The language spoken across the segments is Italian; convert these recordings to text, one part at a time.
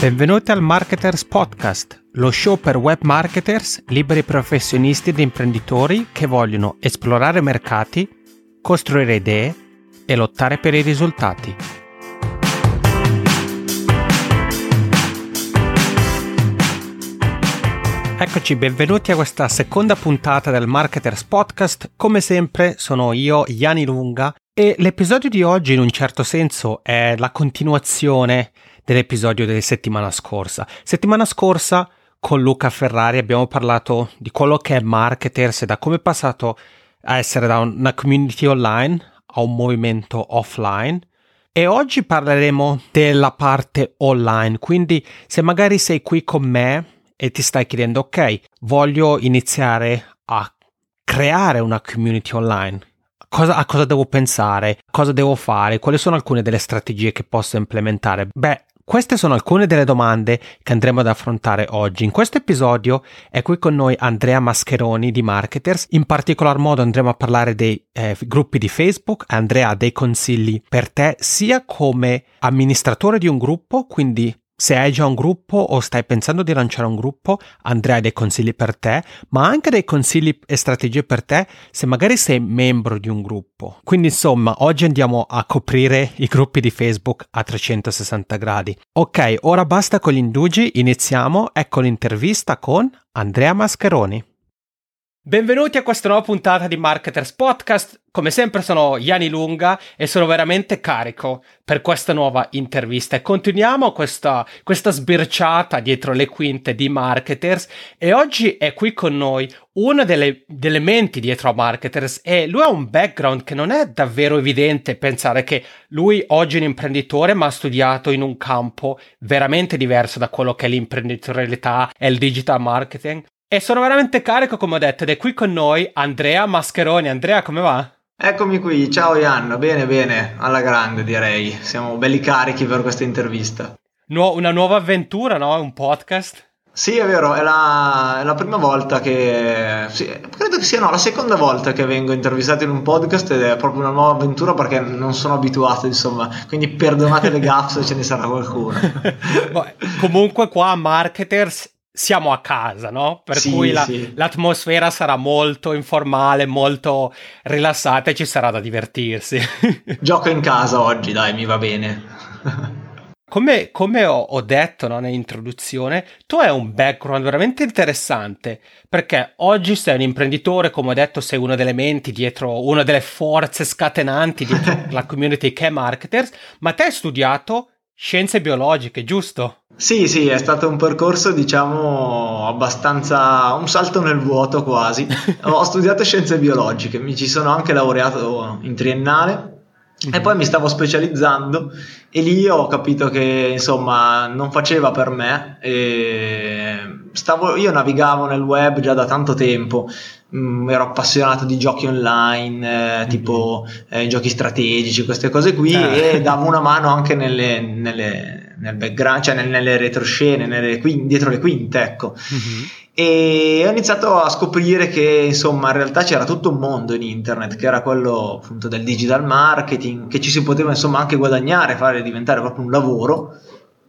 Benvenuti al Marketers Podcast, lo show per web marketers, liberi professionisti ed imprenditori che vogliono esplorare mercati, costruire idee e lottare per i risultati. Eccoci, benvenuti a questa seconda puntata del Marketers Podcast. Come sempre sono io, Iani Lunga, e l'episodio di oggi in un certo senso è la continuazione dell'episodio della settimana scorsa. Settimana scorsa con Luca Ferrari abbiamo parlato di quello che è marketers e da come è passato a essere da una community online a un movimento offline. E oggi parleremo della parte online, quindi se magari sei qui con me e ti stai chiedendo ok, voglio iniziare a creare una community online, Cosa, a cosa devo pensare, cosa devo fare, quali sono alcune delle strategie che posso implementare? Beh, queste sono alcune delle domande che andremo ad affrontare oggi. In questo episodio è qui con noi Andrea Mascheroni di Marketers. In particolar modo andremo a parlare dei eh, gruppi di Facebook. Andrea ha dei consigli per te sia come amministratore di un gruppo, quindi se hai già un gruppo o stai pensando di lanciare un gruppo, Andrea ha dei consigli per te, ma anche dei consigli e strategie per te se magari sei membro di un gruppo. Quindi insomma, oggi andiamo a coprire i gruppi di Facebook a 360 gradi. Ok, ora basta con gli indugi, iniziamo. Ecco l'intervista con Andrea Mascheroni. Benvenuti a questa nuova puntata di Marketers Podcast. Come sempre sono Iani Lunga e sono veramente carico per questa nuova intervista. E continuiamo questa, questa sbirciata dietro le quinte di Marketers. E oggi è qui con noi uno delle, delle menti dietro a Marketers e lui ha un background che non è davvero evidente pensare che lui oggi è un imprenditore ma ha studiato in un campo veramente diverso da quello che è l'imprenditorialità e il digital marketing e sono veramente carico, come ho detto, ed è qui con noi Andrea Mascheroni. Andrea, come va? Eccomi qui, ciao Ian, bene bene, alla grande direi, siamo belli carichi per questa intervista. Nu- una nuova avventura, no? Un podcast? Sì, è vero, è la, è la prima volta che... Sì, credo che sia no, la seconda volta che vengo intervistato in un podcast ed è proprio una nuova avventura perché non sono abituato, insomma, quindi perdonate le gaffes se ce ne sarà qualcuno. Comunque qua Marketers siamo a casa, no? Per sì, cui la, sì. l'atmosfera sarà molto informale, molto rilassata e ci sarà da divertirsi. Gioco in casa oggi, dai, mi va bene. Come, come ho, ho, detto no, nell'introduzione, tu hai un background veramente interessante perché oggi sei un imprenditore, come ho detto, sei una delle menti dietro, una delle forze scatenanti dietro la community che è Marketers, ma te hai studiato scienze biologiche, giusto? Sì, sì, è stato un percorso, diciamo, abbastanza un salto nel vuoto quasi. Ho studiato scienze biologiche, mi ci sono anche laureato in triennale Mm-hmm. E poi mi stavo specializzando e lì ho capito che insomma non faceva per me. Stavo, io navigavo nel web già da tanto tempo, mm, ero appassionato di giochi online, eh, tipo eh, giochi strategici, queste cose qui, ah. e davo una mano anche nelle, nelle, nel background, cioè nelle retroscene, nelle, dietro le quinte, ecco. Mm-hmm e ho iniziato a scoprire che insomma in realtà c'era tutto un mondo in internet che era quello appunto del digital marketing che ci si poteva insomma anche guadagnare fare diventare proprio un lavoro.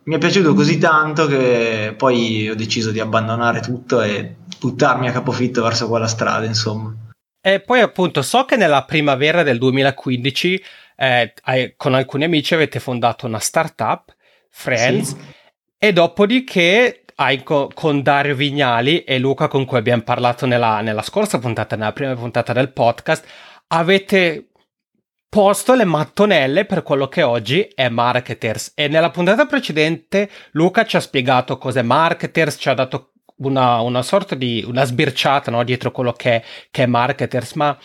Mi è piaciuto così tanto che poi ho deciso di abbandonare tutto e buttarmi a capofitto verso quella strada insomma. E poi appunto so che nella primavera del 2015 eh, con alcuni amici avete fondato una startup Friends sì. e dopodiché hai co- con Dario Vignali e Luca con cui abbiamo parlato nella, nella scorsa puntata, nella prima puntata del podcast, avete posto le mattonelle per quello che oggi è Marketers e nella puntata precedente Luca ci ha spiegato cos'è Marketers, ci ha dato una, una sorta di una sbirciata no, dietro quello che, che è Marketers, ma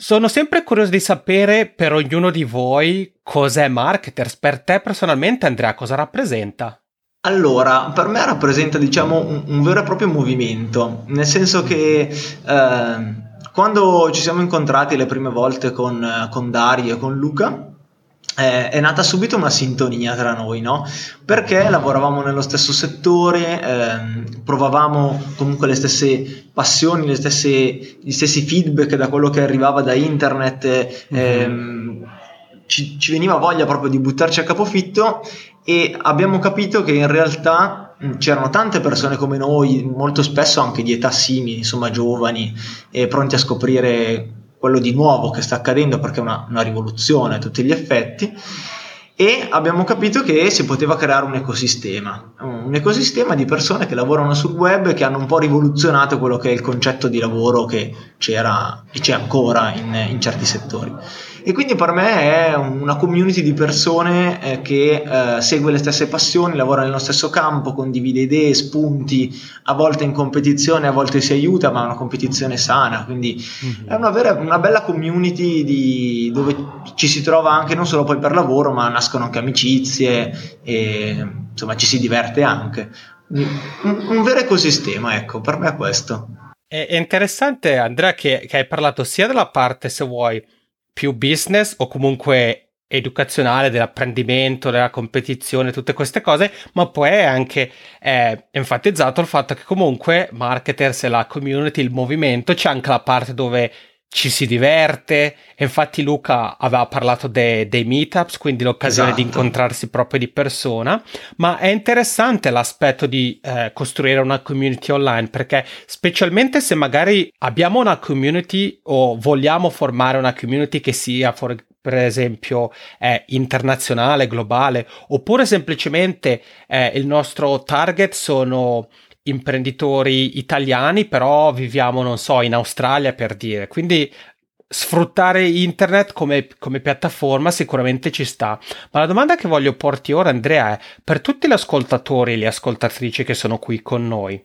sono sempre curioso di sapere per ognuno di voi cos'è Marketers. Per te personalmente Andrea cosa rappresenta? Allora, per me rappresenta diciamo un, un vero e proprio movimento, nel senso che eh, quando ci siamo incontrati le prime volte con, con Dario e con Luca, eh, è nata subito una sintonia tra noi, no? Perché lavoravamo nello stesso settore, eh, provavamo comunque le stesse passioni, le stesse, gli stessi feedback da quello che arrivava da internet. Eh, mm-hmm ci, ci veniva voglia proprio di buttarci a capofitto e abbiamo capito che in realtà c'erano tante persone come noi, molto spesso anche di età simili, insomma giovani, e pronti a scoprire quello di nuovo che sta accadendo perché è una, una rivoluzione a tutti gli effetti e abbiamo capito che si poteva creare un ecosistema, un ecosistema di persone che lavorano sul web e che hanno un po' rivoluzionato quello che è il concetto di lavoro che c'era e c'è ancora in, in certi settori. E quindi per me è una community di persone eh, che eh, segue le stesse passioni, lavora nello stesso campo, condivide idee, spunti, a volte in competizione, a volte si aiuta, ma è una competizione sana. Quindi mm-hmm. è una, vera, una bella community di, dove ci si trova anche non solo poi per lavoro, ma nascono anche amicizie e insomma ci si diverte anche. Un, un vero ecosistema, ecco, per me è questo. È interessante, Andrea, che, che hai parlato sia della parte, se vuoi, più business o comunque educazionale dell'apprendimento, della competizione, tutte queste cose, ma poi è anche eh, enfatizzato il fatto che comunque marketers e la community, il movimento, c'è anche la parte dove ci si diverte. Infatti, Luca aveva parlato de- dei meetups, quindi l'occasione esatto. di incontrarsi proprio di persona. Ma è interessante l'aspetto di eh, costruire una community online perché, specialmente se magari abbiamo una community o vogliamo formare una community che sia for- per esempio eh, internazionale, globale, oppure semplicemente eh, il nostro target sono imprenditori italiani, però viviamo, non so, in Australia per dire. Quindi sfruttare internet come, come, piattaforma sicuramente ci sta. Ma la domanda che voglio porti ora, Andrea, è per tutti gli ascoltatori e le ascoltatrici che sono qui con noi,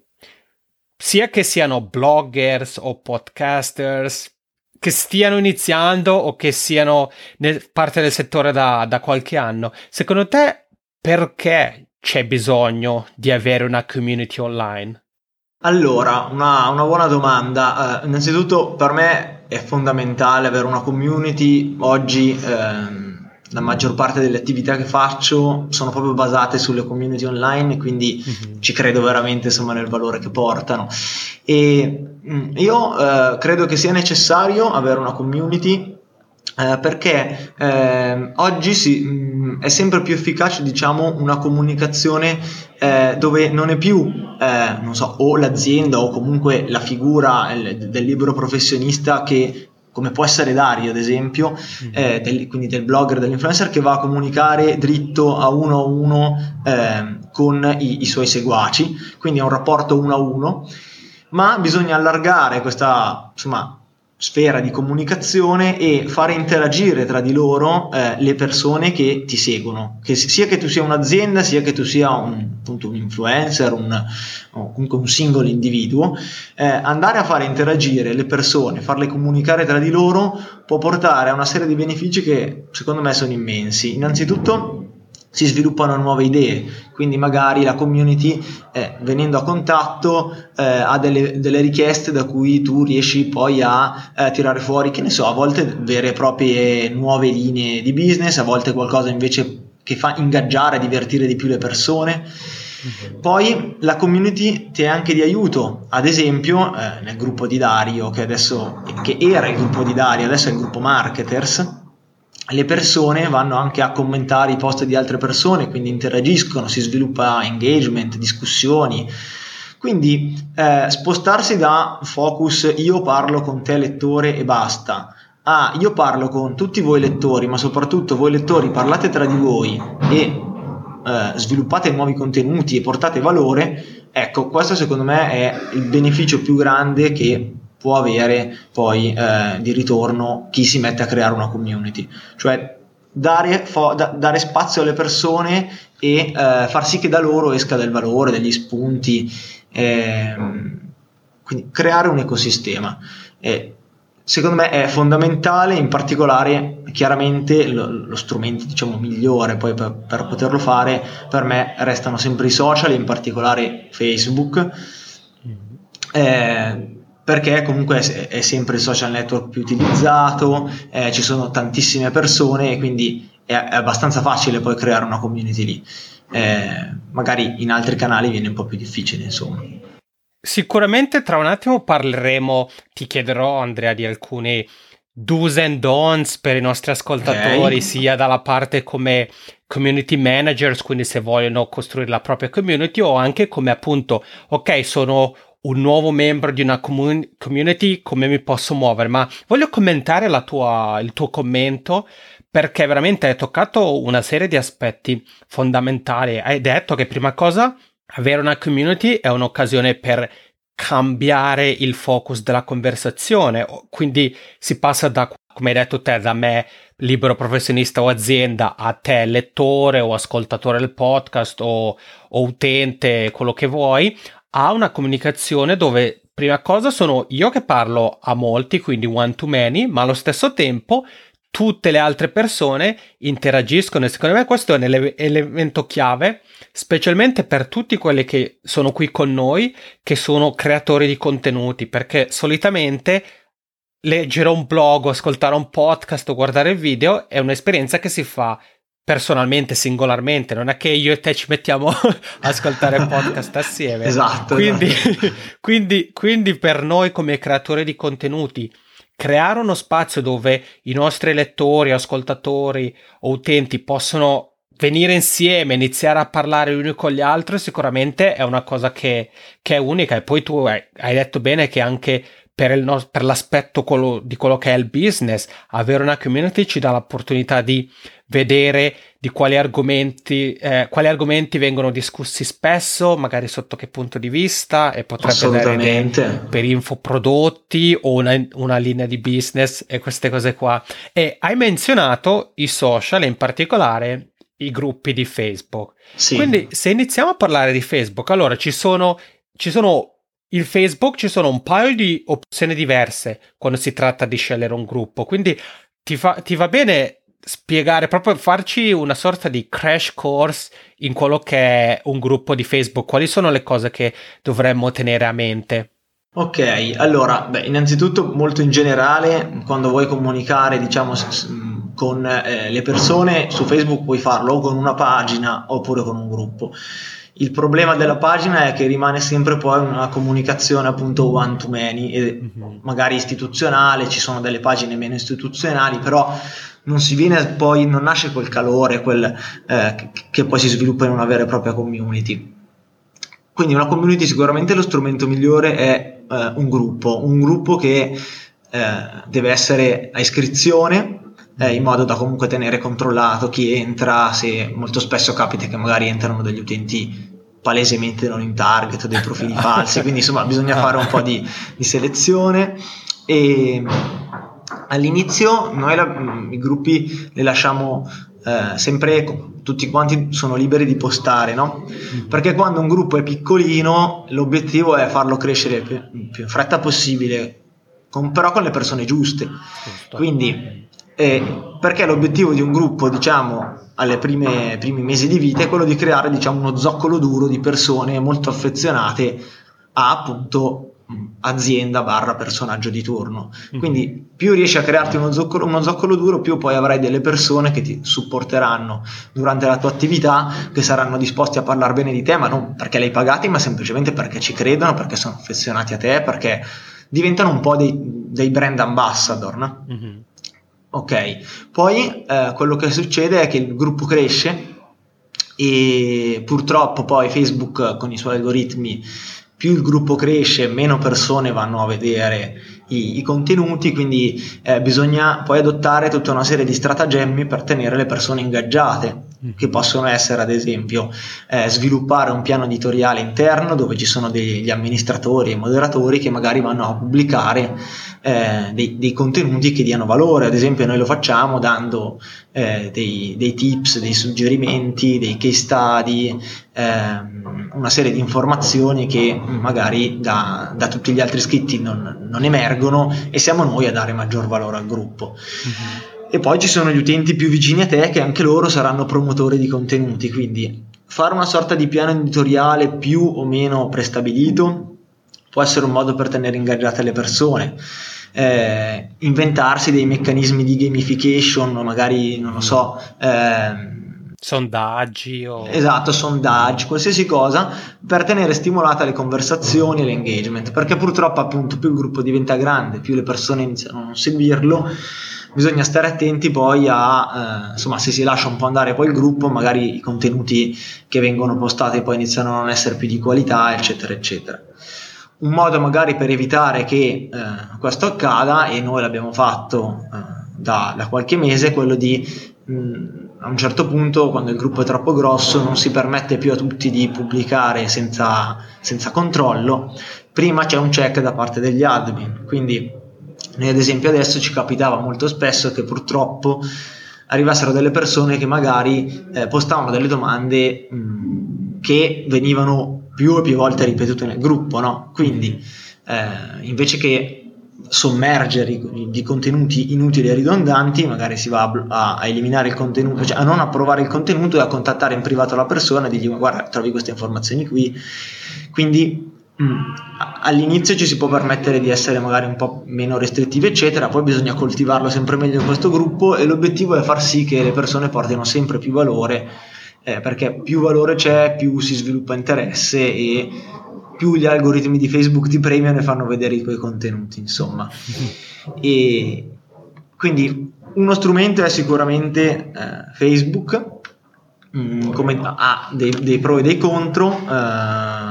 sia che siano bloggers o podcasters, che stiano iniziando o che siano nel, parte del settore da, da qualche anno, secondo te perché c'è bisogno di avere una community online? Allora, una, una buona domanda. Uh, innanzitutto per me è fondamentale avere una community. Oggi ehm, la maggior parte delle attività che faccio sono proprio basate sulle community online, quindi mm-hmm. ci credo veramente insomma, nel valore che portano. E mh, mm, io uh, credo che sia necessario avere una community eh, perché eh, oggi si, mh, mm, è sempre più efficace diciamo una comunicazione eh, dove non è più eh, non so, o l'azienda o comunque la figura il, del libero professionista che come può essere Dario ad esempio, mm. eh, del, quindi del blogger, dell'influencer che va a comunicare dritto a uno a uno eh, con i, i, suoi seguaci, quindi è un rapporto uno a uno, ma bisogna allargare questa insomma, sfera di comunicazione e fare interagire tra di loro eh, le persone che ti seguono, che sia che tu sia un'azienda, sia che tu sia un, appunto, un influencer, un, o comunque un singolo individuo, eh, andare a fare interagire le persone, farle comunicare tra di loro può portare a una serie di benefici che secondo me sono immensi. Innanzitutto si sviluppano nuove idee, quindi magari la community eh, venendo a contatto eh, ha delle, delle, richieste da cui tu riesci poi a eh, tirare fuori, che ne so, a volte vere e proprie nuove linee di business, a volte qualcosa invece che fa ingaggiare, divertire di più le persone. Mhm. Poi la community ti è anche di aiuto, ad esempio eh, nel gruppo di Dario, che adesso che era il gruppo di Dario, adesso è il gruppo Marketers, le persone vanno anche a commentare i post di altre persone, quindi interagiscono, si sviluppa engagement, discussioni. Quindi eh, spostarsi da focus io parlo con te lettore e basta a io parlo con tutti voi lettori, ma soprattutto voi lettori parlate tra di voi e eh, sviluppate nuovi contenuti e portate valore, ecco, questo secondo me è il beneficio più grande che può avere poi eh, di ritorno chi si mette a creare una community. Cioè dare, fo- da- dare spazio alle persone e eh, far sì che da loro esca del valore, degli spunti, ehm, quindi creare un ecosistema. Secondo me è fondamentale, in particolare chiaramente lo, lo strumento diciamo, migliore poi per, per, poterlo fare per me restano sempre i social, in particolare Facebook. Mm-hmm. Eh, perché comunque è sempre il social network più utilizzato, eh, ci sono tantissime persone e quindi è, abbastanza facile poi creare una community lì. Eh, magari in altri canali viene un po' più difficile, insomma. Sicuramente tra un attimo parleremo, ti chiederò Andrea di alcuni do's and don'ts per i nostri ascoltatori, okay. sia dalla parte come community managers, quindi se vogliono costruire la propria community, o anche come appunto, ok, sono un nuovo membro di una comun- community, come mi posso muovere? Ma voglio commentare tua, il tuo commento perché veramente hai toccato una serie di aspetti fondamentali. Hai detto che prima cosa avere una community è un'occasione per cambiare il focus della conversazione, quindi si passa da, come hai detto te, da me libero professionista o azienda a te lettore o ascoltatore del podcast o, o utente, quello che vuoi, a una comunicazione dove prima cosa sono io che parlo a molti, quindi one to many, ma allo stesso tempo tutte le altre persone interagiscono. E secondo me questo è un ele- elemento chiave, specialmente per tutti quelli che sono qui con noi, che sono creatori di contenuti, perché solitamente leggere un blog, ascoltare un podcast o guardare video è un'esperienza che si fa personalmente, singolarmente, non è che io e te ci mettiamo a ascoltare podcast assieme. Esatto. Quindi, esatto. quindi, quindi per noi come creatori di contenuti creare uno spazio dove i nostri lettori, ascoltatori o utenti possono venire insieme, iniziare a parlare gli uni con gli altri, sicuramente è una cosa che, che è unica. E poi tu hai, hai detto bene che anche per, no- per l'aspetto quello, di quello che è il business, avere una community ci dà l'opportunità di vedere di quali argomenti, eh, quali argomenti vengono discussi spesso, magari sotto che punto di vista, e potrebbe dare per infoprodotti o una, una linea di business e queste cose qua. E hai menzionato i social, in particolare i gruppi di Facebook. Sì. Quindi se iniziamo a parlare di Facebook, allora ci sono, ci sono il Facebook ci sono un paio di opzioni diverse quando si tratta di scegliere un gruppo, quindi ti, fa, ti va bene spiegare, proprio farci una sorta di crash course in quello che è un gruppo di Facebook, quali sono le cose che dovremmo tenere a mente? Ok, allora, beh, innanzitutto molto in generale, quando vuoi comunicare, diciamo, con eh, le persone su Facebook puoi farlo o con una pagina oppure con un gruppo. Il problema della pagina è che rimane sempre poi una comunicazione appunto one to many, e mhm. magari istituzionale, ci sono delle pagine meno istituzionali, però non si viene poi, non nasce quel calore quel, eh, che, che poi si sviluppa in una vera e propria community. Quindi una community sicuramente lo strumento migliore è eh, un gruppo, un gruppo che eh, deve essere a iscrizione eh, in modo da comunque tenere controllato chi entra, se molto spesso capita che magari entrano degli utenti palesemente non in target, dei profili falsi, quindi insomma bisogna fare un po' di, di selezione e all'inizio noi la, i gruppi li lasciamo eh, sempre tutti quanti sono liberi di postare, no? Mm. Perché quando un gruppo è piccolino l'obiettivo è farlo crescere più, più in fretta possibile, con, però con le persone giuste. Quindi eh, perché l'obiettivo di un gruppo, diciamo, alle prime primi mesi di vita è quello di creare, diciamo, uno zoccolo duro di persone molto affezionate a appunto azienda barra personaggio di turno. Mhm. Quindi più riesci a crearti uno zoccolo, uno zoccolo, duro, più poi avrai delle persone che ti supporteranno durante la tua attività, che saranno disposti a parlare bene di te, ma non perché li hai pagati, ma semplicemente perché ci credono, perché sono affezionati a te, perché diventano un po' dei, dei brand ambassador. No? Mm-hmm. Ok, poi eh, quello che succede è che il gruppo cresce e purtroppo poi Facebook con i suoi algoritmi più il gruppo cresce, meno persone vanno a vedere i, i contenuti, quindi eh, bisogna poi adottare tutta una serie di stratagemmi per tenere le persone ingaggiate. Che possono essere ad esempio eh, sviluppare un piano editoriale interno dove ci sono degli amministratori e moderatori che magari vanno a pubblicare eh, dei, dei, contenuti che diano valore, ad esempio noi lo facciamo dando eh, dei, dei, tips, dei suggerimenti, dei case study, ehm, una serie di informazioni che magari da, da tutti gli altri iscritti non, non, emergono e siamo noi a dare maggior valore al gruppo. Mm-hmm. E poi ci sono gli utenti più vicini a te che anche loro saranno promotori di contenuti, quindi fare una sorta di piano editoriale più o meno prestabilito può essere un modo per tenere ingaggiate le persone eh, inventarsi dei meccanismi di gamification, magari non lo so. Eh, sondaggi o... Esatto, sondaggi, qualsiasi cosa per tenere stimolata le conversazioni e l'engagement, perché purtroppo appunto più il gruppo diventa grande, più le persone iniziano a non seguirlo, bisogna stare attenti poi a, eh, insomma, se si lascia un po' andare poi il gruppo, magari i contenuti che vengono postati poi iniziano a non essere più di qualità, eccetera, eccetera. Un modo magari per evitare che eh, questo accada, e noi l'abbiamo fatto eh, da, da, qualche mese, è quello di mh, a un certo punto, quando il gruppo è troppo grosso, non si permette più a tutti di pubblicare senza, senza controllo. Prima c'è un check da parte degli admin, quindi noi ad esempio adesso ci capitava molto spesso che purtroppo arrivassero delle persone che magari eh, postavano delle domande mh, che venivano più e più volte ripetute nel gruppo, no? Quindi eh, invece che sommergere di contenuti inutili e ridondanti, magari si va a, a, eliminare il contenuto, cioè a non approvare il contenuto e a contattare in privato la persona e dirgli guarda trovi queste informazioni qui. Quindi mm, all'inizio ci si può permettere di essere magari un po' meno restrittivi eccetera, poi bisogna coltivarlo sempre meglio in questo gruppo e l'obiettivo è far sì che le persone portino sempre più valore eh, perché più valore c'è più si sviluppa interesse e più gli algoritmi di Facebook ti premiano e fanno vedere i tuoi contenuti, insomma. E quindi uno strumento è sicuramente eh, Facebook, mm, come, ha dei, dei, pro e dei contro. Eh,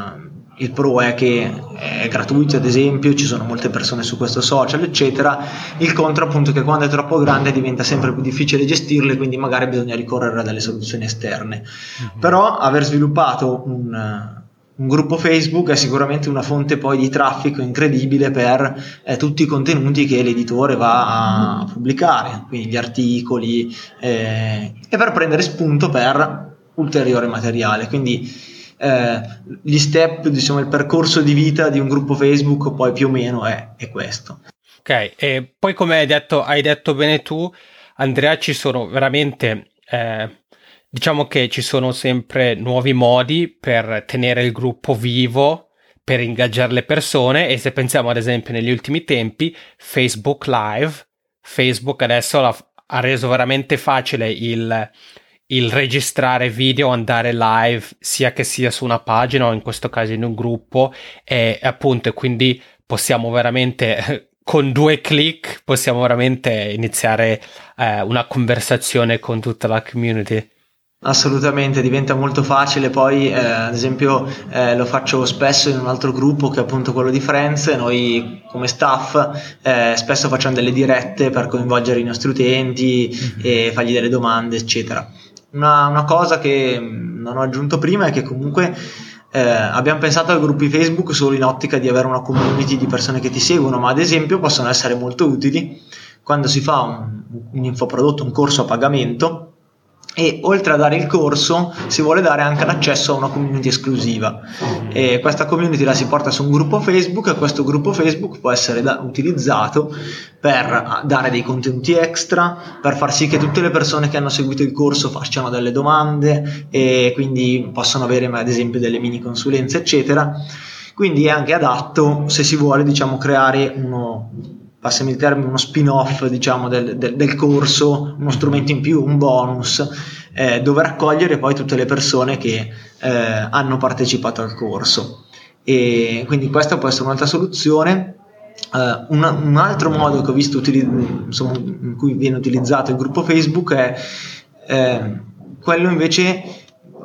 il pro è che è gratuito, ad esempio, ci sono molte persone su questo social, eccetera. Il contro, appunto, è che quando è troppo grande diventa sempre più difficile gestirle, quindi magari bisogna ricorrere a delle soluzioni esterne. Mm-hmm. Però aver sviluppato un un gruppo Facebook è sicuramente una fonte poi di traffico incredibile per eh, tutti i contenuti che l'editore va a pubblicare, quindi gli articoli, eh, e per prendere spunto per ulteriore materiale. Quindi eh, gli step, diciamo, il percorso di vita di un gruppo Facebook poi più o meno è, è questo. Ok, e poi come hai detto, hai detto bene tu, Andrea, ci sono veramente eh, Diciamo che ci sono sempre nuovi modi per tenere il gruppo vivo, per ingaggiare le persone e se pensiamo ad esempio negli ultimi tempi, Facebook Live, Facebook adesso ha reso veramente facile il, il registrare video, andare live, sia che sia su una pagina o in questo caso in un gruppo e appunto quindi possiamo veramente con due clic possiamo veramente iniziare eh, una conversazione con tutta la community. Assolutamente, diventa molto facile, poi eh, ad esempio eh, lo faccio spesso in un altro gruppo che è appunto quello di Friends, noi come staff eh, spesso facciamo delle dirette per coinvolgere i nostri utenti mm-hmm. e fargli delle domande eccetera. Una, una, cosa che non ho aggiunto prima è che comunque eh, abbiamo pensato ai gruppi Facebook solo in ottica di avere una community di persone che ti seguono, ma ad esempio possono essere molto utili quando si fa un, un infoprodotto, un corso a pagamento e oltre a dare il corso si vuole dare anche l'accesso a una community esclusiva. E questa community la si porta su un gruppo Facebook e questo gruppo Facebook può essere da- utilizzato per dare dei contenuti extra per far sì che tutte le persone che hanno seguito il corso facciano delle domande e quindi possono avere ad esempio delle mini consulenze eccetera. Quindi è anche adatto se si vuole diciamo creare uno passami il termine, uno spin-off diciamo, del, del, del, corso, uno strumento in più, un bonus, eh, dove raccogliere poi tutte le persone che eh, hanno partecipato al corso. E quindi questa può essere un'altra soluzione. Uh, un, un, altro modo che ho visto utili- insomma, in cui viene utilizzato il gruppo Facebook è eh, quello invece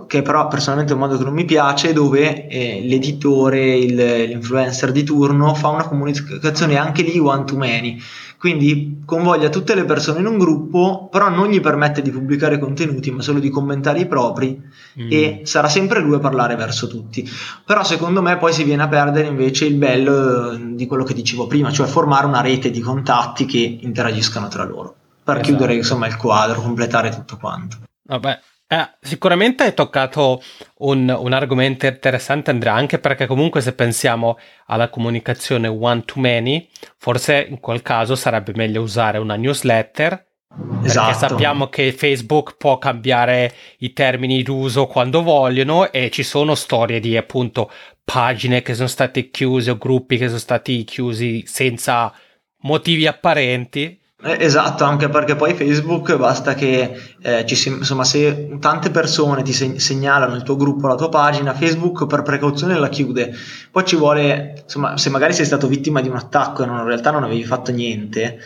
che però personalmente è un modo che non mi piace, dove eh, l'editore, il, l'influencer di turno fa una comunicazione anche lì one to many, quindi convoglia tutte le persone in un gruppo, però non gli permette di pubblicare contenuti, ma solo di commentare i propri mm. e sarà sempre lui a parlare verso tutti. Però secondo me poi si viene a perdere invece il bello eh, di quello che dicevo prima, cioè formare una rete di contatti che interagiscano tra loro, per esatto. chiudere insomma il quadro, completare tutto quanto. Vabbè, eh, sicuramente hai toccato un, un, argomento interessante Andrea, anche perché comunque se pensiamo alla comunicazione one to many, forse in quel caso sarebbe meglio usare una newsletter. Esatto. Perché sappiamo che Facebook può cambiare i termini d'uso quando vogliono e ci sono storie di appunto pagine che sono state chiuse o gruppi che sono stati chiusi senza motivi apparenti esatto, anche perché poi Facebook basta che eh, ci si, insomma, se tante persone ti segnalano il tuo gruppo, la tua pagina, Facebook per precauzione la chiude. Poi ci vuole, insomma, se magari sei stato vittima di un attacco e non, in realtà non avevi fatto niente,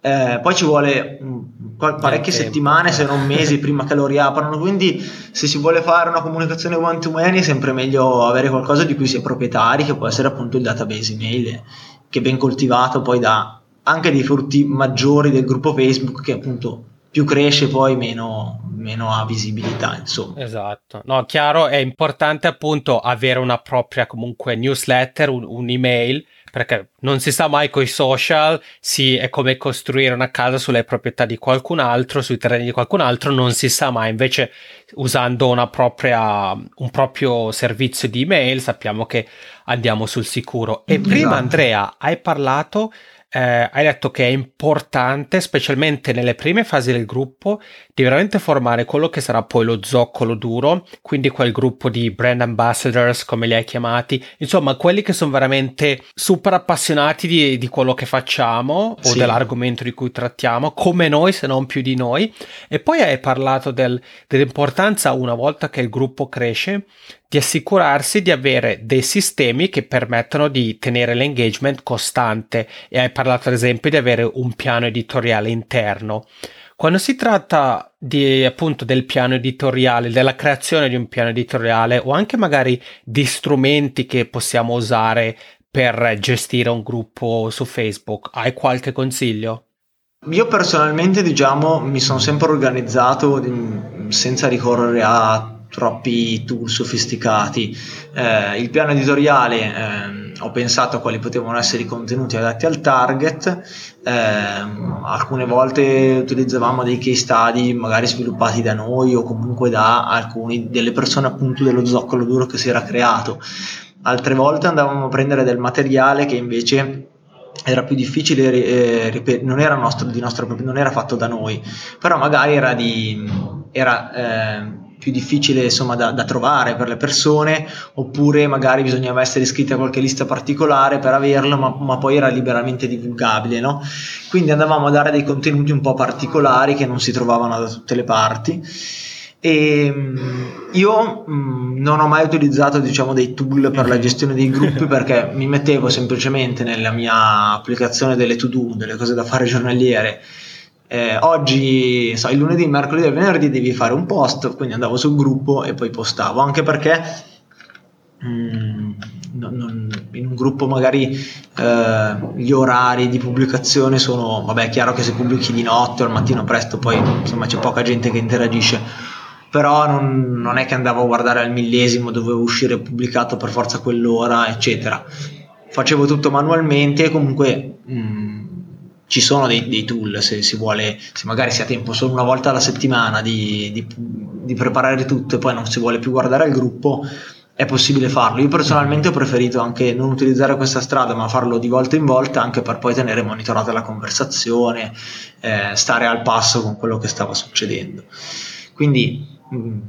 eh, poi ci vuole mm, parecchie settimane, se non mesi, prima che lo riaprano. Quindi, se si vuole fare una comunicazione one to many, è sempre meglio avere qualcosa di cui si è proprietari, che può essere appunto il database email, che ben coltivato poi da anche dei frutti maggiori del gruppo Facebook che appunto più cresce poi meno, meno ha visibilità insomma. Esatto. No chiaro è importante appunto avere una propria comunque newsletter un, un'email perché non si sa mai con i social sì, è come costruire una casa sulle proprietà di qualcun altro sui terreni di qualcun altro non si sa mai. Invece usando una propria un proprio servizio di email sappiamo che andiamo sul sicuro. E esatto. prima Andrea hai parlato eh, hai detto che è importante, specialmente nelle prime fasi del gruppo, di veramente formare quello che sarà poi lo zoccolo duro, quindi quel gruppo di brand ambassadors, come li hai chiamati, insomma, quelli che sono veramente super appassionati di, di quello che facciamo o sì. dell'argomento di cui trattiamo, come noi, se non più di noi. E poi hai parlato del, dell'importanza, una volta che il gruppo cresce, di assicurarsi di avere dei sistemi che permettono di tenere l'engagement costante e hai parlato ad esempio di avere un piano editoriale interno. Quando si tratta di appunto del piano editoriale, della creazione di un piano editoriale o anche magari di strumenti che possiamo usare per gestire un gruppo su Facebook, hai qualche consiglio? Io personalmente, diciamo, mi sono sempre organizzato senza ricorrere a troppi tool sofisticati. Eh, il piano editoriale eh, ho pensato a quali potevano essere i contenuti adatti al target, eh, alcune volte utilizzavamo dei case study magari sviluppati da noi o comunque da alcune delle persone appunto dello zoccolo duro che si era creato, altre volte andavamo a prendere del materiale che invece era più difficile, eh, non era nostro, nostro, non era fatto da noi, però magari era di, era, eh, più difficile insomma, da, da, trovare per le persone, oppure magari bisognava essere iscritti a qualche lista particolare per averlo, ma, ma poi era liberamente divulgabile. No? Quindi andavamo a dare dei contenuti un po' particolari che non si trovavano da tutte le parti. E mm, io mm, non ho mai utilizzato diciamo, dei tool per la gestione dei gruppi perché mi mettevo semplicemente nella mia applicazione delle to do, delle cose da fare giornaliere eh, oggi, so, il lunedì, il mercoledì e il venerdì devi fare un post, quindi andavo sul gruppo e poi postavo, anche perché mm, non, non, in un gruppo magari eh, gli orari di pubblicazione sono, vabbè è chiaro che se pubblichi di notte o al mattino presto poi insomma c'è poca gente che interagisce, però non, non è che andavo a guardare al millesimo, dovevo uscire pubblicato per forza quell'ora, eccetera. Facevo tutto manualmente e comunque... Mm, ci sono dei, dei, tool se si vuole, se magari si ha tempo solo una volta alla settimana di, di, di, preparare tutto e poi non si vuole più guardare al gruppo, è possibile farlo. Io personalmente ho preferito anche non utilizzare questa strada, ma farlo di volta in volta anche per poi tenere monitorata la conversazione, eh, stare al passo con quello che stava succedendo. Quindi mh, mm,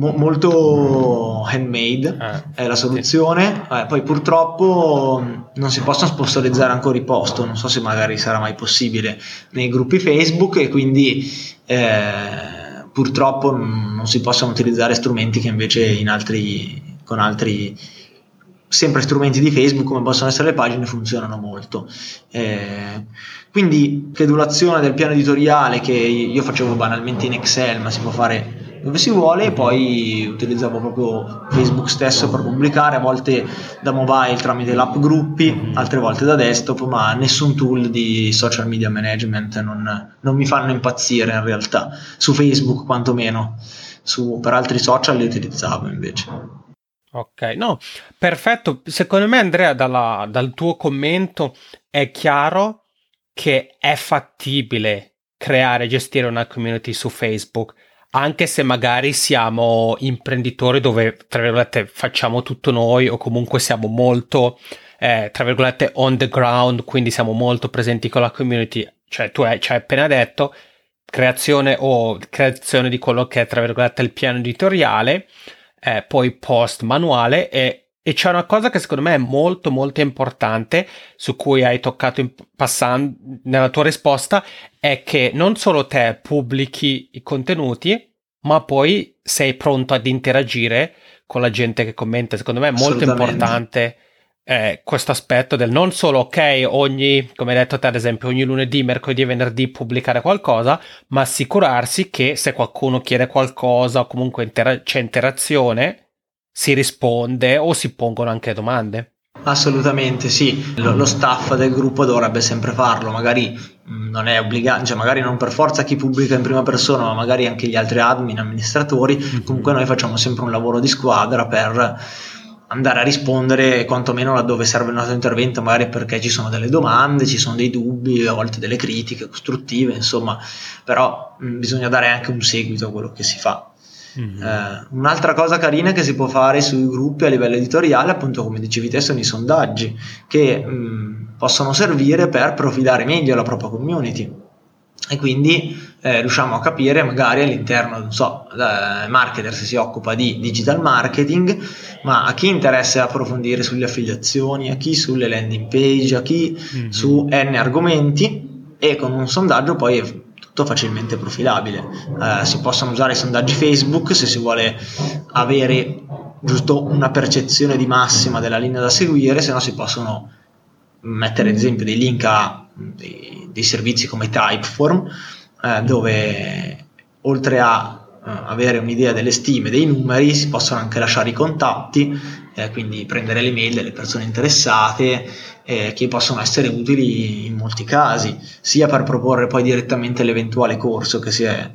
mo- molto handmade ah, è la soluzione. Eh, poi purtroppo mm, non si possono sponsorizzare ancora i post, non so se magari sarà mai possibile nei gruppi Facebook e quindi eh, purtroppo non si possono utilizzare strumenti che invece in altri, con altri sempre strumenti di Facebook come possono essere le pagine funzionano molto. Eh, quindi schedulazione del piano editoriale che io facevo banalmente in Excel ma si può fare dove si vuole e poi utilizzavo proprio Facebook stesso per pubblicare, a volte da mobile tramite l'app gruppi, mm-hmm. altre volte da desktop, ma nessun tool di social media management non, non mi fanno impazzire in realtà, su Facebook quantomeno, su, per altri social li utilizzavo invece. Ok, no, perfetto. Secondo me, Andrea, dalla, dal tuo commento è chiaro che è fattibile creare e gestire una community su Facebook anche se magari siamo imprenditori dove, tra virgolette, facciamo tutto noi o comunque siamo molto, eh, tra virgolette, on the ground, quindi siamo molto presenti con la community. Cioè, tu hai, ci hai appena detto creazione o creazione di quello che è, tra virgolette, il piano editoriale, eh, poi post manuale e E c'è una cosa che secondo me è molto molto importante, su cui hai toccato in passando nella tua risposta, è che non solo te pubblichi i contenuti, ma poi sei pronto ad interagire con la gente che commenta. Secondo me è molto importante eh, questo aspetto del non solo, ok, ogni, come hai detto te ad esempio, ogni lunedì, mercoledì e venerdì pubblicare qualcosa, ma assicurarsi che se qualcuno chiede qualcosa o comunque intera- c'è interazione, si risponde o si pongono anche domande. Assolutamente sì, lo, lo, staff del gruppo dovrebbe sempre farlo, magari mm, non è obbligato, cioè magari non per forza chi pubblica in prima persona, ma magari anche gli altri admin, amministratori, mm-hmm. comunque noi facciamo sempre un lavoro di squadra per andare a rispondere quantomeno laddove serve il nostro intervento, magari perché ci sono delle domande, ci sono dei dubbi, a volte delle critiche costruttive, insomma, però mh, mm, bisogna dare anche un seguito a quello che si fa. Mm-hmm. Eh, un'altra cosa carina che si può fare sui gruppi a livello editoriale, appunto come dicevi te, sono i sondaggi che mh, possono servire per profilare meglio la propria community e quindi eh, riusciamo a capire magari all'interno, non so, il marketer se si occupa di digital marketing, ma a chi interessa approfondire sulle affiliazioni, a chi sulle landing page, a chi mm-hmm. su N argomenti e con un sondaggio poi tutto facilmente profilabile. Eh, si possono usare i sondaggi Facebook se si vuole avere giusto una percezione di massima della linea da seguire, se no si possono mettere ad esempio dei link a dei, dei servizi come Typeform eh, dove oltre a avere un'idea delle stime, dei numeri, si possono anche lasciare i contatti, eh, quindi prendere le mail delle persone interessate eh, che possono essere utili in molti casi, sia per proporre poi direttamente l'eventuale corso che si è,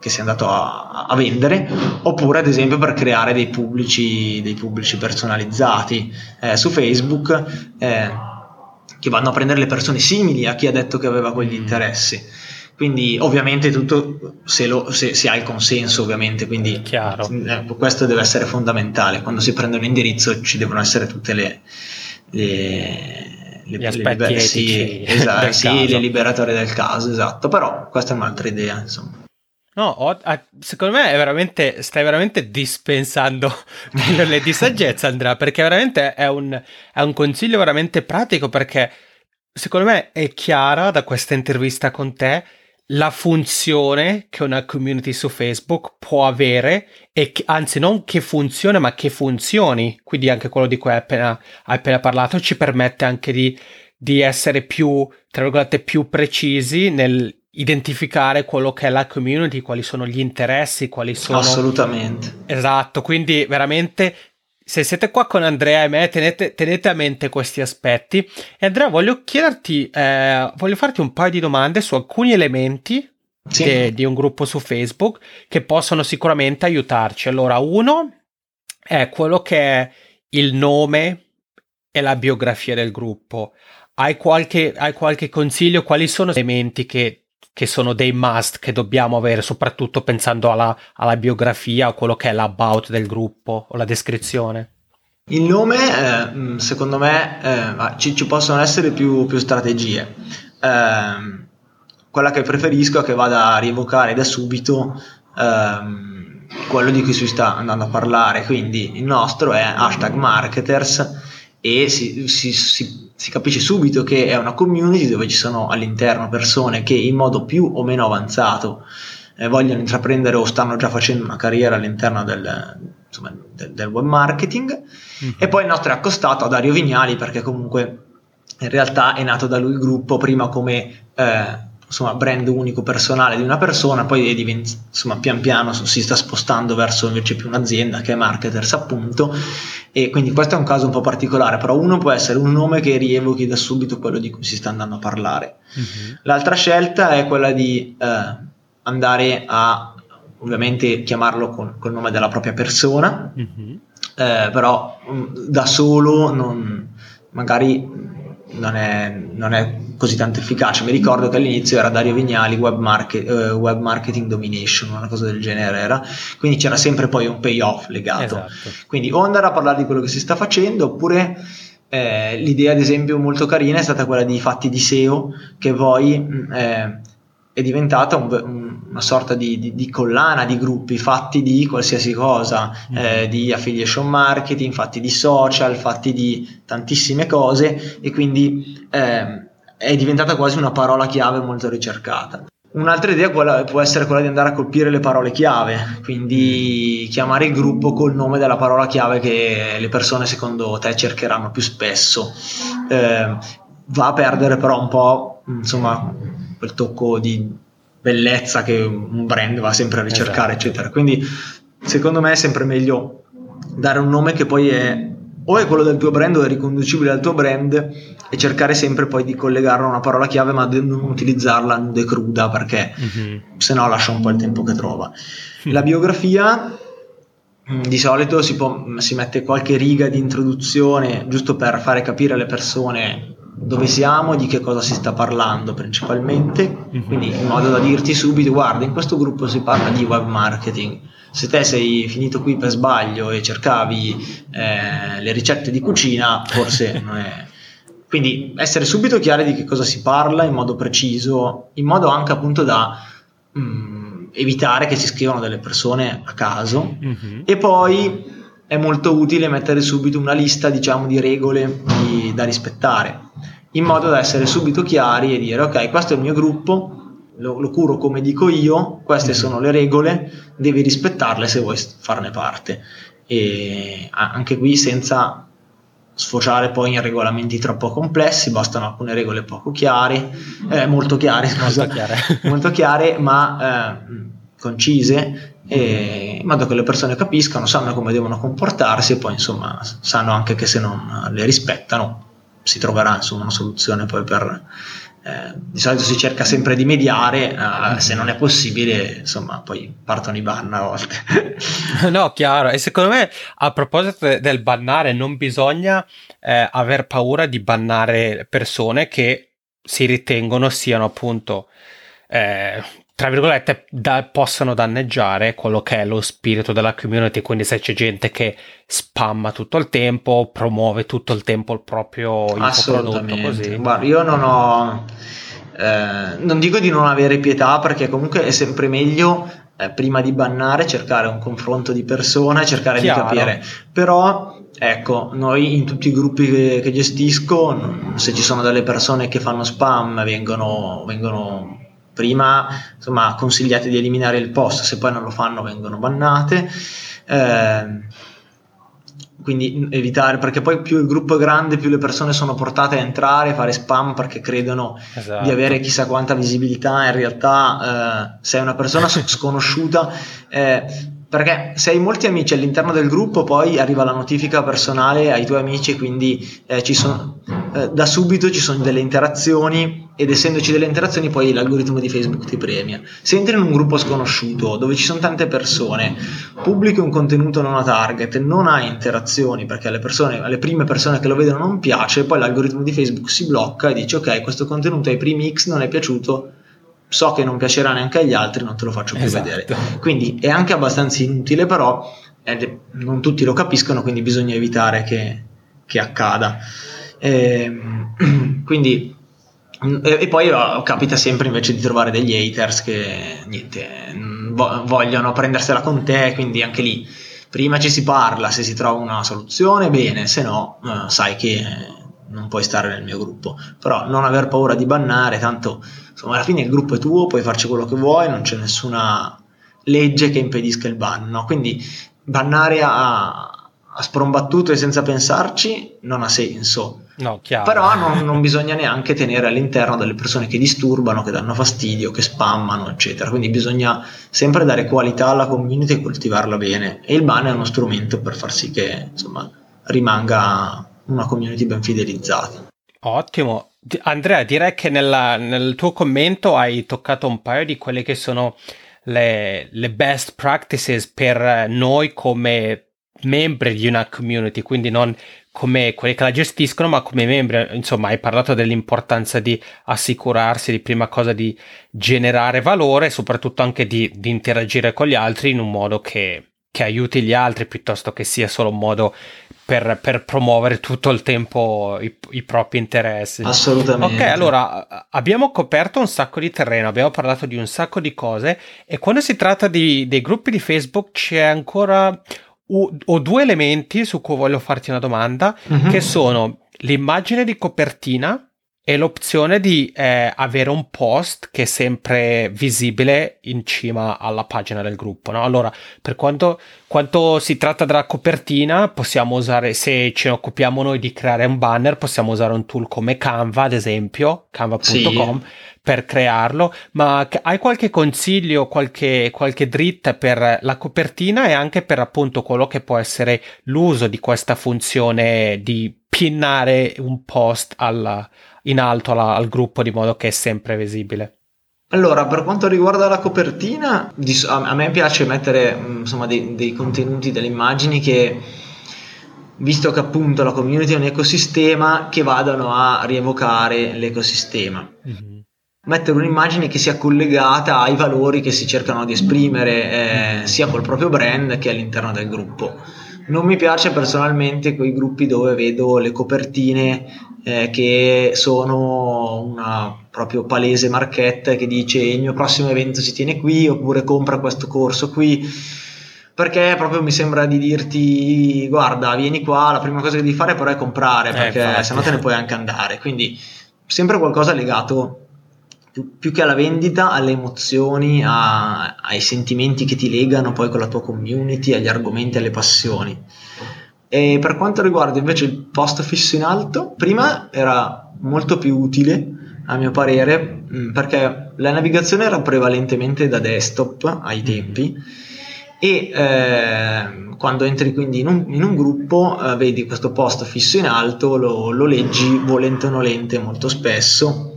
che si è andato a, a, vendere, oppure ad esempio per creare dei pubblici, dei pubblici personalizzati eh, su Facebook eh, che vanno a prendere le persone simili a chi ha detto che aveva quegli interessi quindi ovviamente tutto se, lo, se, se ha il consenso ovviamente quindi Chiaro. Eh, questo deve essere fondamentale. Quando si prende un indirizzo ci devono essere tutte le, le, le gli aspetti le, liber- sì, esatto, sì, le liberatorie del caso esatto. Però questa è un'altra idea insomma. No, ho, secondo me è veramente, stai veramente dispensando pillole di saggezza, Andrea, perché veramente è un, è un consiglio veramente pratico, perché secondo me è chiara da questa intervista con te la funzione che una community su Facebook può avere e che, anzi non che funzione ma che funzioni quindi anche quello di cui hai appena, hai appena parlato ci permette anche di, di essere più tra virgolette più precisi nel identificare quello che è la community, quali sono gli interessi, quali sono... Assolutamente. Esatto, quindi veramente se siete qua con Andrea e me, tenete, tenete a mente questi aspetti. E Andrea, voglio chiederti, eh, voglio farti un paio di domande su alcuni elementi sì. de, di un gruppo su Facebook che possono sicuramente aiutarci. Allora, uno è quello che è il nome e la biografia del gruppo. Hai qualche, hai qualche consiglio? Quali sono gli elementi che che sono dei must che dobbiamo avere, soprattutto pensando alla, alla biografia o quello che è l'about del gruppo o la descrizione? Il nome, eh, secondo me, eh, ci, ci, possono essere più, più strategie. Eh, quella che preferisco è che vada a rievocare da subito ehm, quello di cui si sta andando a parlare. Quindi il nostro è hashtag marketers e si, si, si si capisce subito che è una community dove ci sono all'interno persone che in modo più o meno avanzato eh, vogliono intraprendere o stanno già facendo una carriera all'interno del, insomma, del, del web marketing mm-hmm. e poi il nostro è accostato a Dario Vignali perché comunque in realtà è nato da lui il gruppo prima come eh, insomma, brand unico personale di una persona, poi diventa, insomma, pian piano si sta spostando verso invece più un'azienda che è Marketers appunto e quindi questo è un caso un po' particolare, però uno può essere un nome che rievochi da subito quello di cui si sta andando a parlare. Uh-huh. L'altra scelta è quella di eh, andare a ovviamente chiamarlo con, col nome della propria persona, uh-huh. eh, però mm, da solo non, magari non è, non è, così tanto efficace. Mi ricordo che all'inizio era Dario Vignali, web, market, uh, web, marketing domination, una cosa del genere era, quindi c'era sempre poi un payoff legato. Esatto. Quindi o andare a parlare di quello che si sta facendo, oppure eh, l'idea, ad esempio, molto carina è stata quella di fatti di SEO, che poi mm, eh, è diventata un, un una sorta di, di, di, collana di gruppi fatti di qualsiasi cosa, mm. eh, di affiliation marketing, fatti di social, fatti di tantissime cose e quindi eh, è diventata quasi una parola chiave molto ricercata. Un'altra idea può essere quella di andare a colpire le parole chiave, quindi chiamare il gruppo col nome della parola chiave che le persone secondo te cercheranno più spesso. Eh, va a perdere però un po' insomma quel tocco di bellezza che un brand va sempre a ricercare, esatto. eccetera. Quindi secondo me è sempre meglio dare un nome che poi è o è quello del tuo brand o è riconducibile al tuo brand e cercare sempre poi di collegarlo a una parola chiave ma di non utilizzarla nuda e cruda perché mm-hmm. se no lascia un po' il tempo che trova. La biografia mm, di solito si, può, si mette qualche riga di introduzione giusto per fare capire alle persone dove siamo e di che cosa si sta parlando principalmente, mm-hmm. quindi in modo da dirti subito guarda in questo gruppo si parla di web marketing se te sei finito qui per sbaglio e cercavi eh, le ricette di cucina, forse non è. Quindi essere subito chiari di che cosa si parla in modo preciso, in modo anche appunto da mh, mm, evitare che ci scrivano delle persone a caso. Mm-hmm. E poi è molto utile mettere subito una lista, diciamo, di regole di, da rispettare, in modo da essere subito chiari e dire ok, questo è il mio gruppo, lo, lo, curo come dico io, queste mm-hmm. sono le regole, devi rispettarle se vuoi farne parte. E anche qui senza sfociare poi in regolamenti troppo complessi, bastano alcune regole poco chiare, eh, molto chiare, scusa, molto chiare, molto chiare ma eh, concise, e, in modo che le persone capiscano, sanno come devono comportarsi e poi insomma sanno anche che se non le rispettano si troverà insomma una soluzione poi per eh, di solito si cerca sempre di mediare, eh, se non è possibile, insomma, poi partono i ban a volte. no, chiaro. E secondo me, a proposito del bannare, non bisogna eh, aver paura di bannare persone che si ritengono siano appunto eh, tra virgolette, da, possano danneggiare quello che è lo spirito della community. Quindi, se c'è gente che spamma tutto il tempo, promuove tutto il tempo il proprio prodotto così. Guarda, io non ho. Eh, non dico di non avere pietà perché comunque è sempre meglio eh, prima di bannare cercare un confronto di persona e cercare Chiaro. di capire però ecco noi in tutti i gruppi che, che gestisco se ci sono delle persone che fanno spam vengono, vengono prima insomma, consigliate di eliminare il post, se poi non lo fanno vengono bannate. Eh, quindi evitare perché poi più il gruppo è grande più le persone sono portate a entrare fare spam perché credono esatto. di avere chissà quanta visibilità in realtà eh, se è una persona sconosciuta eh, perché se hai molti amici all'interno del gruppo poi arriva la notifica personale ai tuoi amici quindi eh, sono, eh, da subito ci sono delle interazioni ed essendoci delle interazioni poi l'algoritmo di Facebook ti premia. Se entri in un gruppo sconosciuto dove ci sono tante persone, pubblichi un contenuto non a target, non hai interazioni perché alle, persone, alle prime persone che lo vedono non piace, poi l'algoritmo di Facebook si blocca e dice ok questo contenuto ai primi X non è piaciuto, so che non piacerà neanche agli altri, non te lo faccio più esatto. vedere. Quindi è anche abbastanza inutile, però eh, non tutti lo capiscono, quindi bisogna evitare che, che accada. Eh, quindi e, e, poi oh, capita sempre invece di trovare degli haters che niente, vo- vogliono prendersela con te, quindi anche lì prima ci si parla, se si trova una soluzione, bene, se no eh, sai che non puoi stare nel mio gruppo. Però non aver paura di bannare, tanto insomma alla fine il gruppo è tuo, puoi farci quello che vuoi, non c'è nessuna legge che impedisca il ban, no? Quindi bannare a, a sprombattuto e senza pensarci non ha senso. No. Però non, non, bisogna neanche tenere all'interno delle persone che disturbano, che danno fastidio, che spammano, eccetera. Quindi bisogna sempre dare qualità alla community e coltivarla bene. E il ban è uno strumento per far sì che insomma, rimanga una community ben fidelizzata. Ottimo. Andrea, direi che nella, nel tuo commento hai toccato un paio di quelle che sono le, le best practices per noi come membri di una community, quindi non come quelli che la gestiscono, ma come membri. Insomma, hai parlato dell'importanza di assicurarsi di prima cosa di generare valore, soprattutto anche di, di interagire con gli altri in un modo che, che aiuti gli altri piuttosto che sia solo un modo per, per, promuovere tutto il tempo i, i, propri interessi. Assolutamente. Ok, allora abbiamo coperto un sacco di terreno, abbiamo parlato di un sacco di cose e quando si tratta di, dei gruppi di Facebook c'è ancora ho due elementi su cui voglio farti una domanda, mm-hmm. che sono l'immagine di copertina e l'opzione di eh, avere un post che è sempre visibile in cima alla pagina del gruppo. No? Allora, per quanto, quanto, si tratta della copertina, possiamo usare, se ce ne occupiamo noi di creare un banner, possiamo usare un tool come Canva, ad esempio, canva.com, sì. per crearlo. Ma hai qualche consiglio, qualche, qualche dritta per la copertina e anche per appunto quello che può essere l'uso di questa funzione di pinnare un post alla, in alto alla, al gruppo di modo che è sempre visibile. Allora, per quanto riguarda la copertina, a me piace mettere mm, insomma, dei, dei, contenuti, delle immagini che, visto che appunto la community è un ecosistema, che vadano a rievocare l'ecosistema. Mm-hmm. Mettere un'immagine che sia collegata ai valori che si cercano di esprimere eh, sia col proprio brand che all'interno del gruppo. Non mi piace personalmente quei gruppi dove vedo le copertine eh, che sono una proprio palese marchetta che dice il mio prossimo evento si tiene qui oppure compra questo corso qui. Perché proprio mi sembra di dirti guarda vieni qua la prima cosa che devi fare però è comprare eh, perché se no te ne puoi anche andare. Quindi sempre qualcosa legato più, più che alla vendita alle emozioni a, ai sentimenti che ti legano poi con la tua community agli argomenti alle passioni. E per quanto riguarda invece il post fisso in alto, prima era molto più utile a mio parere mm, perché la navigazione era prevalentemente da desktop ai tempi e eh, quando entri quindi in un, in un gruppo eh, vedi questo post fisso in alto, lo, lo leggi volente o nolente molto spesso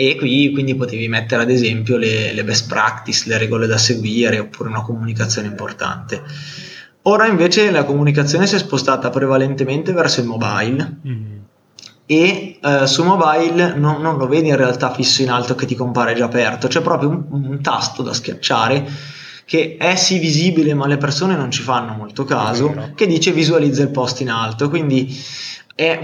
e qui quindi potevi mettere ad esempio le, le best practice, le regole da seguire oppure una comunicazione importante. Ora invece la comunicazione si è spostata prevalentemente verso il mobile mm. e eh, su mobile non, non, lo vedi in realtà fisso in alto che ti compare già aperto, c'è proprio un, un tasto da schiacciare che è sì visibile ma le persone non ci fanno molto caso, che dice visualizza il post in alto, quindi è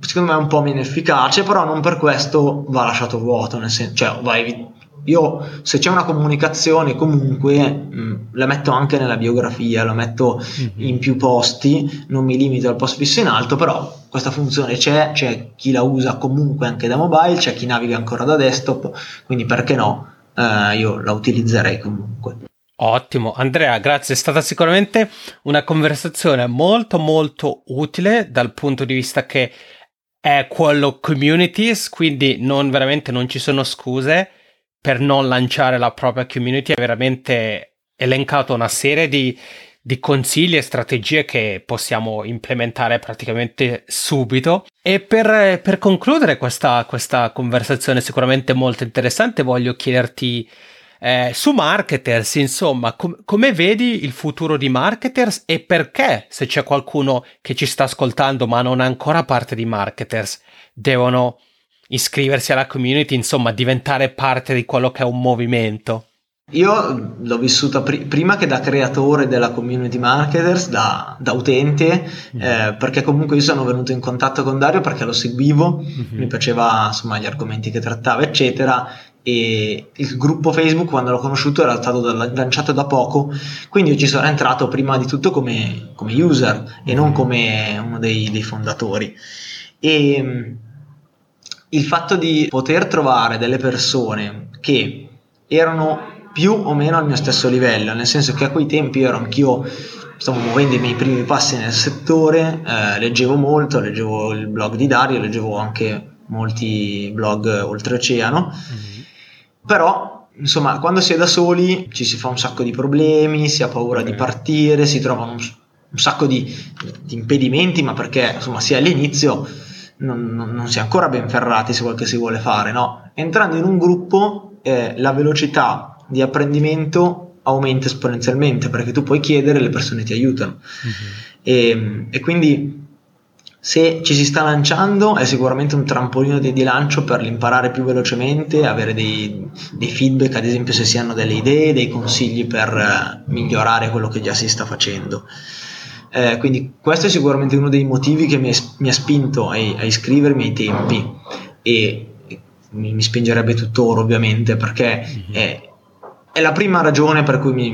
secondo me un po' meno efficace, però non per questo va lasciato vuoto, nel senso, cioè vai io se c'è una comunicazione comunque mh, mm, la metto anche nella biografia, la metto mm-hmm. in più posti, non mi limito al post fisso in alto, però questa funzione c'è, c'è chi la usa comunque anche da mobile, c'è chi naviga ancora da desktop, quindi perché no? Eh, io la utilizzerei comunque. Ottimo, Andrea, grazie. È stata sicuramente una conversazione molto molto utile dal punto di vista che è quello communities, quindi non veramente non ci sono scuse per non lanciare la propria community, ha veramente elencato una serie di, di consigli e strategie che possiamo implementare praticamente subito. E per, per concludere questa, questa, conversazione sicuramente molto interessante, voglio chiederti eh, su marketers, insomma, com- come vedi il futuro di marketers e perché, se c'è qualcuno che ci sta ascoltando ma non è ancora parte di marketers, devono iscriversi alla community, insomma, diventare parte di quello che è un movimento? Io l'ho vissuta pr- prima che da creatore della community marketers, da, da utente, mm-hmm. eh, perché comunque io sono venuto in contatto con Dario perché lo seguivo, mm-hmm. mi piaceva insomma gli argomenti che trattava, eccetera. E il gruppo Facebook quando l'ho conosciuto era stato lanciato da poco, quindi io ci sono entrato prima di tutto come, come user e non come uno dei, dei fondatori. E il fatto di poter trovare delle persone che erano più o meno al mio stesso livello, nel senso che a quei tempi ero anch'io, stavo muovendo i miei primi passi nel settore, eh, leggevo molto, leggevo il blog di Dario, leggevo anche molti blog oltreoceano, mm-hmm. Però insomma quando si è da soli ci si fa un sacco di problemi, si ha paura okay. di partire, si trovano un, un sacco di, di impedimenti, ma perché insomma sia all'inizio non, non, non si è ancora ben ferrati su quel che si vuole fare, no? Entrando in un gruppo eh, la velocità di apprendimento aumenta esponenzialmente perché tu puoi chiedere e le persone ti aiutano. Mm-hmm. E, e, quindi se ci si sta lanciando è sicuramente un trampolino di, di lancio per l'imparare più velocemente, avere dei, dei, feedback, ad esempio se si hanno delle idee, dei consigli per uh, migliorare quello che già si sta facendo. Eh, quindi questo è sicuramente uno dei motivi che mi, mi ha spinto a, a, iscrivermi ai tempi e, e mi, mi, spingerebbe tuttora ovviamente perché mm-hmm. è, è, la prima ragione per cui mi,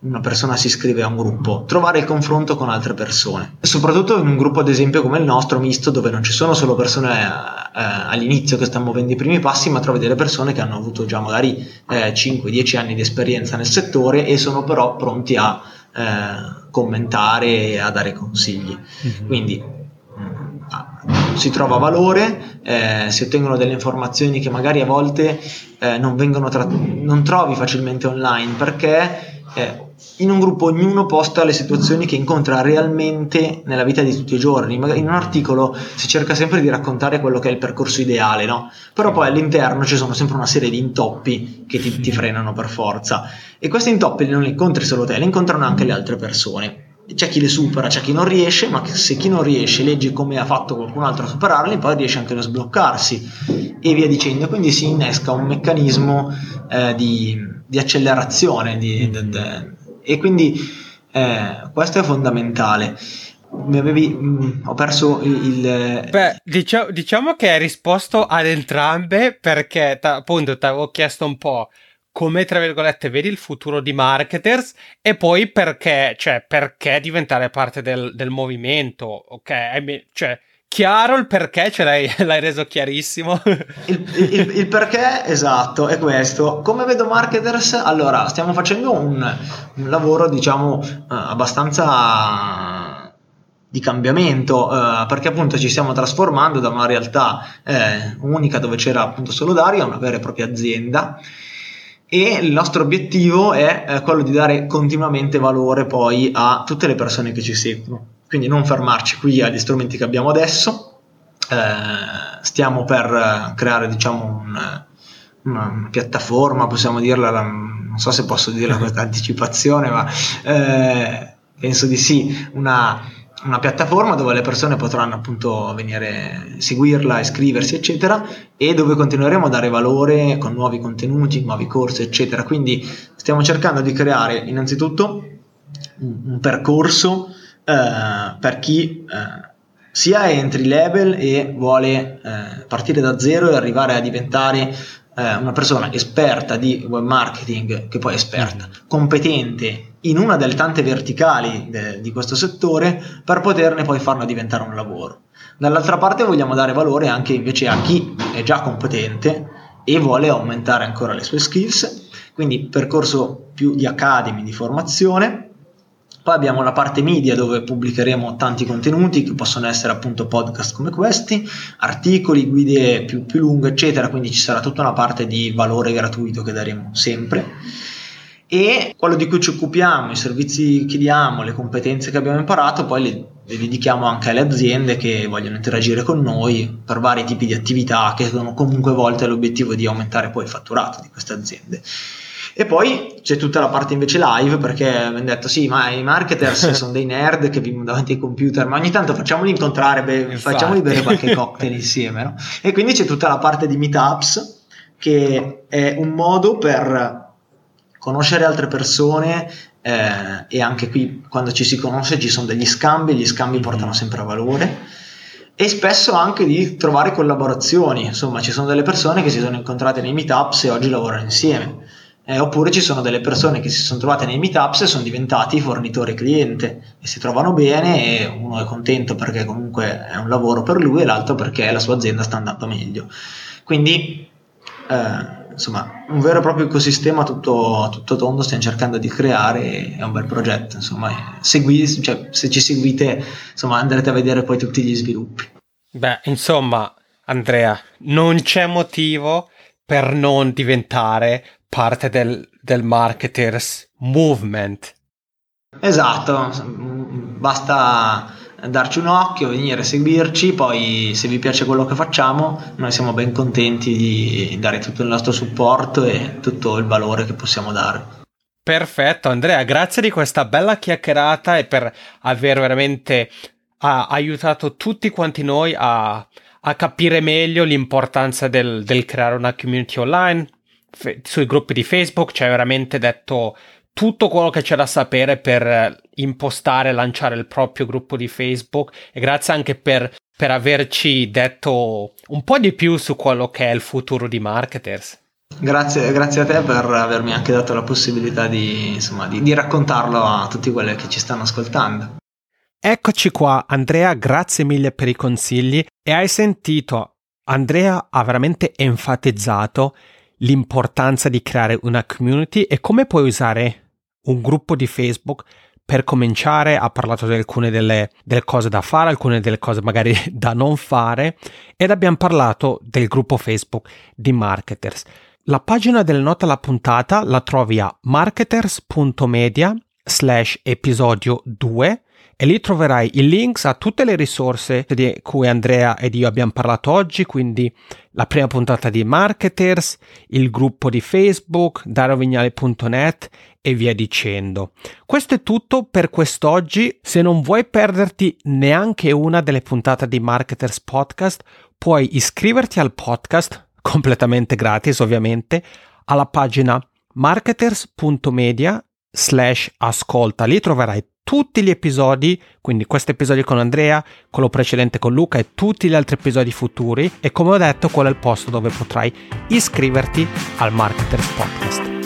una persona si iscrive a un gruppo, trovare il confronto con altre persone, soprattutto in un gruppo ad esempio come il nostro, misto, dove non ci sono solo persone eh, all'inizio che stanno muovendo i primi passi, ma trovi delle persone che hanno avuto già magari eh, 5-10 anni di esperienza nel settore e sono però pronti a eh, commentare e a dare consigli. Mm-hmm. Quindi mm, si trova valore, eh, si ottengono delle informazioni che magari a volte eh, non, vengono tra- non trovi facilmente online perché eh, in un gruppo ognuno posta le situazioni che incontra realmente nella vita di tutti i giorni. in un articolo si cerca sempre di raccontare quello che è il percorso ideale, no? Però poi all'interno ci sono sempre una serie di intoppi che ti, ti frenano per forza. E questi intoppi non li incontri solo te, li incontrano anche le altre persone. C'è chi le supera, c'è chi non riesce, ma se chi non riesce legge come ha fatto qualcun altro a superarli, poi riesce anche a sbloccarsi e via dicendo. Quindi si innesca un meccanismo eh, di, di, accelerazione di, de, de, e quindi eh, questo è fondamentale. Mi avevi, mh, mm, ho perso il. Beh, diciamo, diciamo, che hai risposto ad entrambe perché appunto ti avevo chiesto un po' come tra virgolette vedi il futuro di marketers e poi perché, cioè, perché diventare parte del, del movimento, ok? Cioè, chiaro il perché, ce l'hai, l'hai reso chiarissimo. il, il, il, perché esatto è questo. Come vedo marketers? Allora, stiamo facendo un, un lavoro, diciamo, uh, abbastanza di cambiamento uh, perché appunto ci stiamo trasformando da una realtà eh, unica dove c'era appunto solo Dario a una vera e propria azienda e il nostro obiettivo è eh, quello di dare continuamente valore poi a tutte le persone che ci seguono quindi non fermarci qui agli strumenti che abbiamo adesso, eh, stiamo per creare diciamo un, una piattaforma, possiamo dirla, non so se posso dirla questa anticipazione, ma eh, penso di sì, una, una, piattaforma dove le persone potranno appunto venire, seguirla, iscriversi, eccetera, e dove continueremo a dare valore con nuovi contenuti, nuovi corsi, eccetera. Quindi stiamo cercando di creare innanzitutto un, un percorso eh, per chi eh, sia è entry level e vuole eh, partire da zero e arrivare a diventare una persona esperta di web marketing, che poi è esperta, mm. competente in una delle tante verticali de- di questo settore per poterne poi farlo diventare un lavoro. Dall'altra parte vogliamo dare valore anche invece a chi è già competente e vuole aumentare ancora le sue skills, quindi percorso più di academy, di formazione, poi abbiamo la parte media dove pubblicheremo tanti contenuti che possono essere appunto podcast come questi, articoli, guide più, più lunghe, eccetera. Quindi ci sarà tutta una parte di valore gratuito che daremo sempre. E quello di cui ci occupiamo, i servizi che diamo, le competenze che abbiamo imparato, poi le, le dedichiamo anche alle aziende che vogliono interagire con noi per vari tipi di attività che sono comunque volte all'obiettivo di aumentare poi il fatturato di queste aziende. E poi c'è tutta la parte invece live perché abbiamo detto sì, ma i marketers sono dei nerd che vivono davanti ai computer, ma ogni tanto facciamoli incontrare, be- facciamoli bere qualche cocktail insieme. No? E quindi c'è tutta la parte di meetups che è un modo per conoscere altre persone eh, e anche qui quando ci si conosce ci sono degli scambi, gli scambi portano sempre a valore e spesso anche di trovare collaborazioni, insomma ci sono delle persone che si sono incontrate nei meetups e oggi lavorano insieme eh, oppure ci sono delle persone che si sono trovate nei meetups e sono diventati fornitore cliente e si trovano bene e uno è contento perché comunque è un lavoro per lui e l'altro perché la sua azienda sta andando meglio. Quindi eh, insomma un vero e proprio ecosistema tutto, tutto tondo stiamo cercando di creare è un bel progetto insomma segui, cioè, se ci seguite insomma andrete a vedere poi tutti gli sviluppi beh insomma Andrea non c'è motivo per non diventare parte del, del marketers movement. Esatto, basta darci un occhio, venire a seguirci, poi se vi piace quello che facciamo noi siamo ben contenti di dare tutto il nostro supporto e tutto il valore che possiamo dare. Perfetto Andrea, grazie di questa bella chiacchierata e per aver veramente uh, aiutato tutti quanti noi a, a capire meglio l'importanza del, del creare una community online, fe- sui gruppi di Facebook ci hai veramente detto tutto quello che c'è da sapere per impostare e lanciare il proprio gruppo di Facebook e grazie anche per, per averci detto un po' di più su quello che è il futuro di marketers. Grazie, grazie, a te per avermi anche dato la possibilità di, insomma, di, di raccontarlo a tutti quelli che ci stanno ascoltando. Eccoci qua, Andrea, grazie mille per i consigli e hai sentito, Andrea ha veramente enfatizzato l'importanza di creare una community e come puoi usare un gruppo di Facebook per cominciare, ha parlato di alcune delle, delle, cose da fare, alcune delle cose magari da non fare ed abbiamo parlato del gruppo Facebook di marketers. La pagina del nota alla puntata la trovi a marketers.media slash episodio 2 e lì troverai i links a tutte le risorse di cui Andrea ed io abbiamo parlato oggi, quindi la prima puntata di Marketers, il gruppo di Facebook, darovignale.net e via dicendo. Questo è tutto per quest'oggi. Se non vuoi perderti neanche una delle puntate di Marketers Podcast, puoi iscriverti al podcast completamente gratis ovviamente, alla pagina marketers.media slash ascolta. Lì troverai tutti gli episodi, quindi questo episodio con Andrea, quello precedente con Luca e tutti gli altri episodi futuri e come ho detto quello è il posto dove potrai iscriverti al Marketers Podcast.